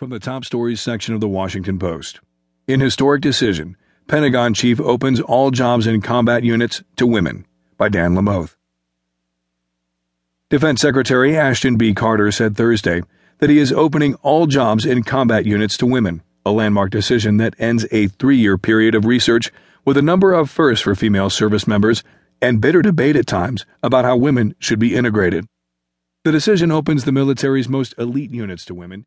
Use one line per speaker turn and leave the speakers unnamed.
From the top stories section of the Washington Post. In historic decision, Pentagon chief opens all jobs in combat units to women by Dan Lamothe. Defense Secretary Ashton B. Carter said Thursday that he is opening all jobs in combat units to women, a landmark decision that ends a three year period of research with a number of firsts for female service members and bitter debate at times about how women should be integrated. The decision opens the military's most elite units to women